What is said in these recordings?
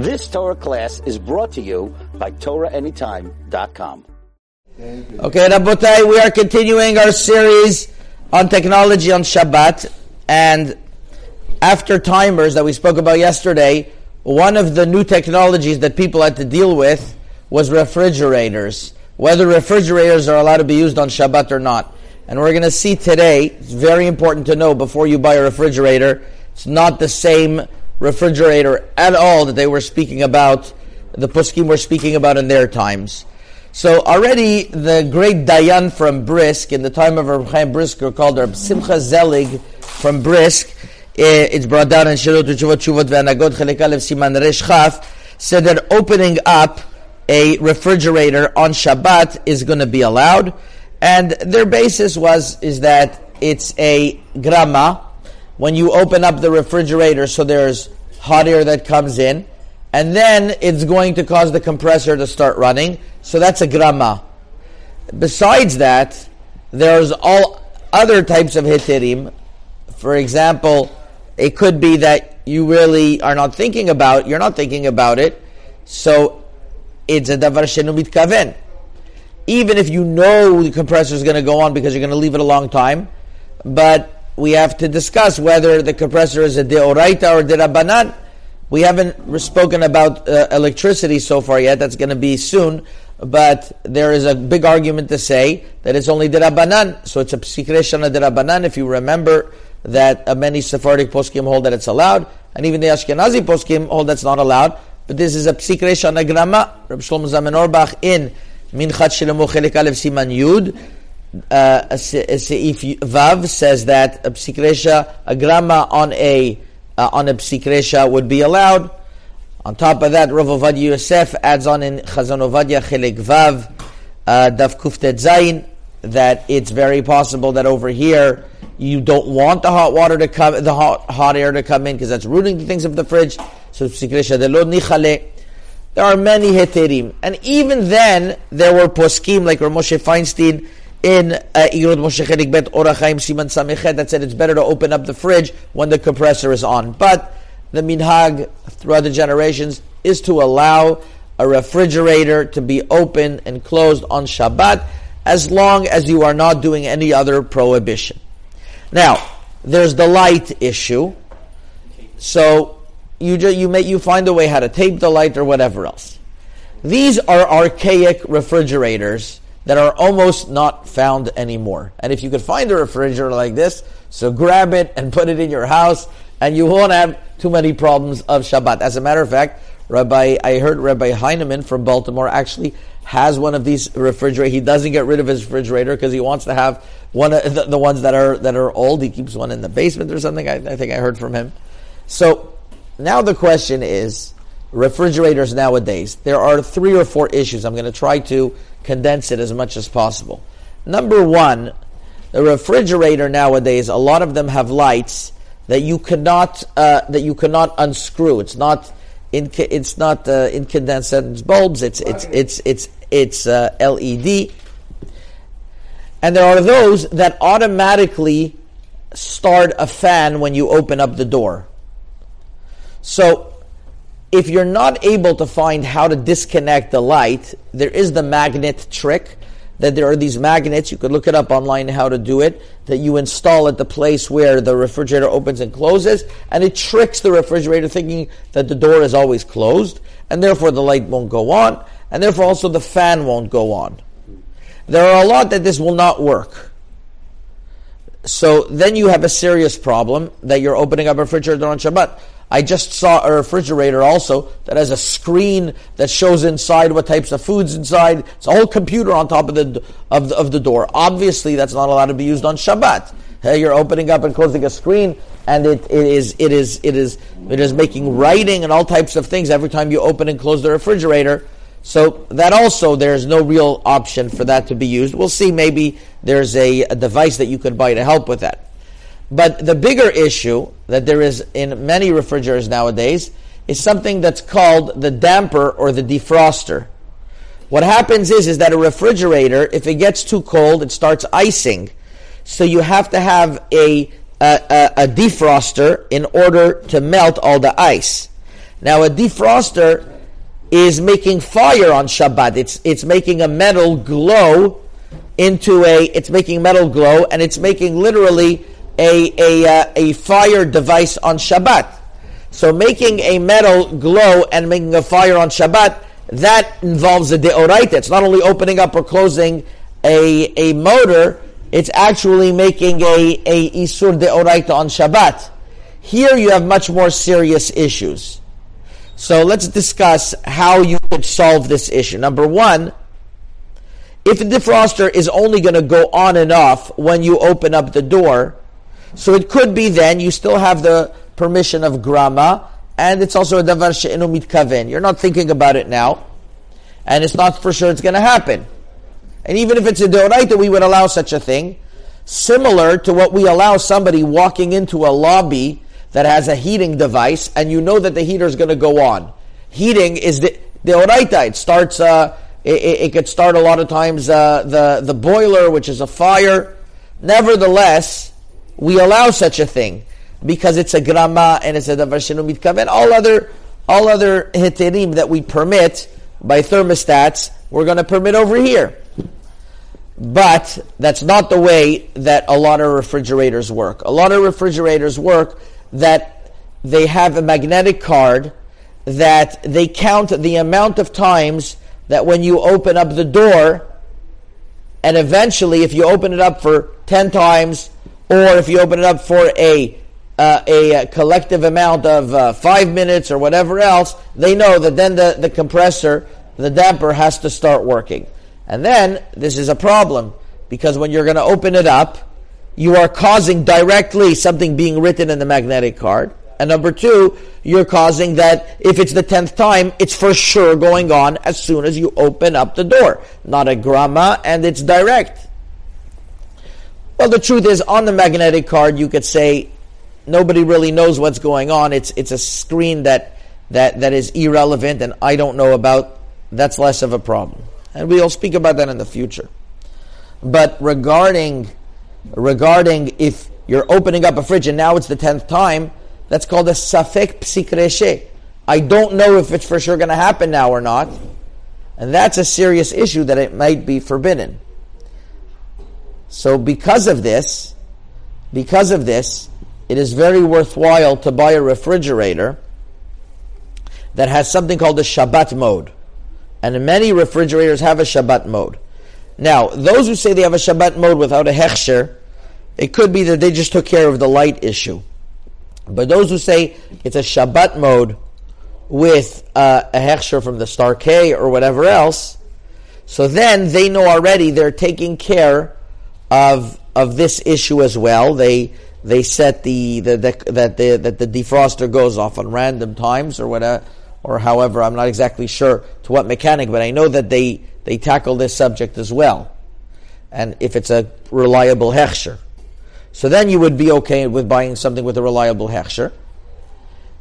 This Torah class is brought to you by TorahAnytime.com. Okay, Rabotai, we are continuing our series on technology on Shabbat. And after timers that we spoke about yesterday, one of the new technologies that people had to deal with was refrigerators. Whether refrigerators are allowed to be used on Shabbat or not. And we're going to see today, it's very important to know before you buy a refrigerator, it's not the same refrigerator at all that they were speaking about, the Puskim were speaking about in their times. So already the great Dayan from Brisk, in the time of Reb Brisker, called Reb Simcha Zelig from Brisk, eh, it's brought down in Shirot Chuvot Ve'anagot Chelek Siman Resh Chaf, said that opening up a refrigerator on Shabbat is going to be allowed. And their basis was, is that it's a grama. When you open up the refrigerator, so there's hot air that comes in, and then it's going to cause the compressor to start running. So that's a grama. Besides that, there's all other types of hitirim. For example, it could be that you really are not thinking about, you're not thinking about it, so it's a davar shenu mitkaven. Even if you know the compressor is going to go on because you're going to leave it a long time, but we have to discuss whether the compressor is a deoraita or derabanan. We haven't spoken about uh, electricity so far yet. That's going to be soon. But there is a big argument to say that it's only derabanan. So it's a psikreshana derabanan. If you remember that uh, many Sephardic poskim hold that it's allowed, and even the Ashkenazi poskim hold that's not allowed. But this is a psikreshana grama. Rabbi Shlomo Zalman Auerbach in Minchat Shlomo Chelik Siman Yud. Uh, Seif Vav says that a psikresha, a grama on a uh, on a psikresha would be allowed. On top of that, Rav Ovadia Yosef adds on in Chazon Ovadia Chelik Vav, uh, Daf Kuftet Zayin, that it's very possible that over here you don't want the hot water to come, the hot, hot air to come in because that's ruining the things of the fridge. So psikresha de lo nichale. There are many heterim, and even then there were poskim like Rav Moshe Feinstein in uh, Igros Moshe Chelik Bet Orach Chaim Siman Samechet that said it's better to open up the fridge when the compressor is on. But the minhag throughout the generations is to allow a refrigerator to be open and closed on Shabbat as long as you are not doing any other prohibition. Now, there's the light issue. So you ju- you may you find a way how to tape the light or whatever else. These are archaic refrigerators that are almost not found anymore. And if you could find a refrigerator like this, so grab it and put it in your house, and you won't have too many problems of Shabbat. As a matter of fact, Rabbi, I heard Rabbi Heineman from Baltimore actually has one of these refrigerators. He doesn't get rid of his refrigerator because he wants to have one of the, the, ones that are that are old. He keeps one in the basement or something. I, I think I heard from him. So now the question is refrigerators nowadays. There are three or four issues. I'm going to try to condense it as much as possible. Number one, the refrigerator nowadays, a lot of them have lights that you cannot uh, that you cannot unscrew. It's not in, it's not uh, incandescent bulbs. It's it's it's it's it's uh, LED. And there are those that automatically start a fan when you open up the door. So if you're not able to find how to disconnect the light, there is the magnet trick that there are these magnets, you could look it up online how to do it, that you install at the place where the refrigerator opens and closes, and it tricks the refrigerator thinking that the door is always closed, and therefore the light won't go on, and therefore also the fan won't go on. There are a lot that this will not work. So then you have a serious problem that you're opening up a refrigerator on Shabbat. I just saw a refrigerator also that has a screen that shows inside what types of foods inside. It's a whole computer on top of the of the, of the door. Obviously, that's not allowed to be used on Shabbat. Hey, you're opening up and closing a screen, and it, it is it is it is it is making writing and all types of things every time you open and close the refrigerator. So that also there's no real option for that to be used. We'll see. Maybe there's a, a device that you could buy to help with that. But the bigger issue that there is in many refrigerators nowadays is something that's called the damper or the defroster. What happens is, is that a refrigerator, if it gets too cold, it starts icing. So you have to have a, a, a, defroster in order to melt all the ice. Now, a defroster is making fire on Shabbat. It's, it's making a metal glow into a, it's making metal glow, and it's making literally a, a, uh, a fire device on Shabbat. So making a metal glow and making a fire on Shabbat, that involves a deoraita. It's not only opening up or closing a, a motor, it's actually making a, a isur deoraita on Shabbat. Here you have much more serious issues. So let's discuss how you could solve this issue. Number one, if the defroster is only going to go on and off when you open up the door, so it could be then you still have the permission of grama, and it's also a davar she'enu mitkaven. You're not thinking about it now, and it's not for sure it's going to happen. And even if it's a deoraita, we would allow such a thing, similar to what we allow somebody walking into a lobby that has a heating device, and you know that the heater is going to go on. Heating is the deoraita. It starts. Uh, it, it, it, could start a lot of times uh, the the boiler, which is a fire. Nevertheless, we allow such a thing because it's a grama and it's a davar shenu mitkaven. All other all other heterim that we permit by thermostats, we're going to permit over here. But that's not the way that a lot of refrigerators work. A lot of refrigerators work that they have a magnetic card that they count the amount of times that when you open up the door, and eventually, if you open it up for 10 times, or if you open it up for a uh, a collective amount of uh, five minutes or whatever else, they know that then the, the compressor, the damper has to start working. And then this is a problem because when you're going to open it up, you are causing directly something being written in the magnetic card. And number two, you're causing that if it's the tenth time, it's for sure going on as soon as you open up the door. Not a grama, and it's direct. Well, the truth is, on the magnetic card, you could say nobody really knows what's going on. It's it's a screen that that that is irrelevant, and I don't know about. That's less of a problem and we'll speak about that in the future. But regarding regarding if you're opening up a fridge and now it's the tenth time, that's called a safek psikreshe. I don't know if it's for sure going to happen now or not, and that's a serious issue that it might be forbidden. So because of this, because of this, it is very worthwhile to buy a refrigerator that has something called a Shabbat mode and many refrigerators have a Shabbat mode. Now, those who say they have a Shabbat mode without a hechsher, it could be that they just took care of the light issue. But those who say it's a Shabbat mode with uh, a hechsher from the Star-K or whatever else, so then they know already they're taking care of of this issue as well. They they set the, the, the that the that the defroster goes off on random times or whatever or however, I'm not exactly sure to what mechanic, but I know that they, they tackle this subject as well. And if it's a reliable hechsher. So then you would be okay with buying something with a reliable hechsher.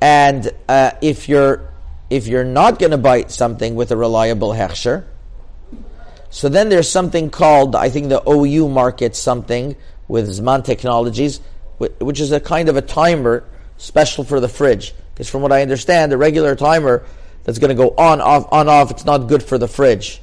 And uh, if you're if you're not going to buy something with a reliable hechsher, so then there's something called I think the OU markets something with Zman Technologies, which is a kind of a timer special for the fridge. Because from what I understand, a regular timer that's going to go on, off, on, off, it's not good for the fridge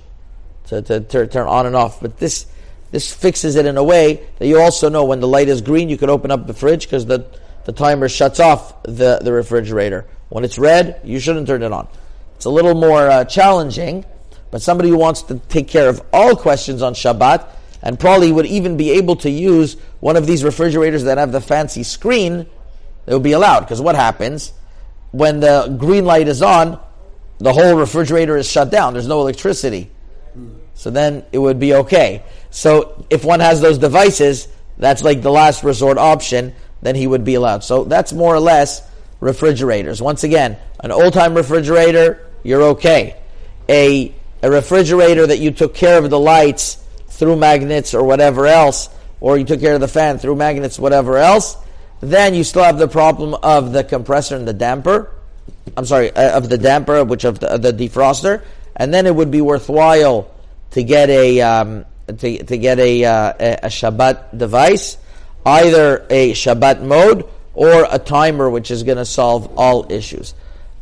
to, to, to turn on and off. But this, this fixes it in a way that you also know when the light is green, you can open up the fridge because the, the timer shuts off the, the refrigerator. When it's red, you shouldn't turn it on. It's a little more uh, challenging, but somebody who wants to take care of all questions on Shabbat and probably would even be able to use one of these refrigerators that have the fancy screen, it would be allowed. Because what happens? when the green light is on, the whole refrigerator is shut down. There's no electricity. So then it would be okay. So if one has those devices, that's like the last resort option, then he would be allowed. So that's more or less refrigerators. Once again, an old time refrigerator, you're okay. A, a refrigerator that you took care of the lights through magnets or whatever else, or you took care of the fan through magnets, whatever else, then you still have the problem of the compressor and the damper. I'm sorry, uh, of the damper, which of the, the, defroster, and then it would be worthwhile to get a um, to, to get a, uh, a Shabbat device, either a Shabbat mode or a timer, which is going to solve all issues.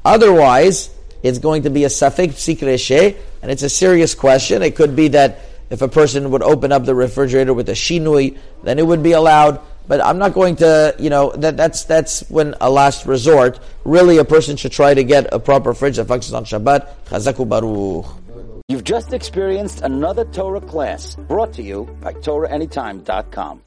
Otherwise, it's going to be a safek psikreshe, and it's a serious question. It could be that if a person would open up the refrigerator with a shinui, then it would be allowed. But I'm not going to, you know, that, that's that's when a last resort. Really, a person should try to get a proper fridge that functions on Shabbat. Chazaku baruch. You've just experienced another Torah class brought to you by TorahAnytime.com.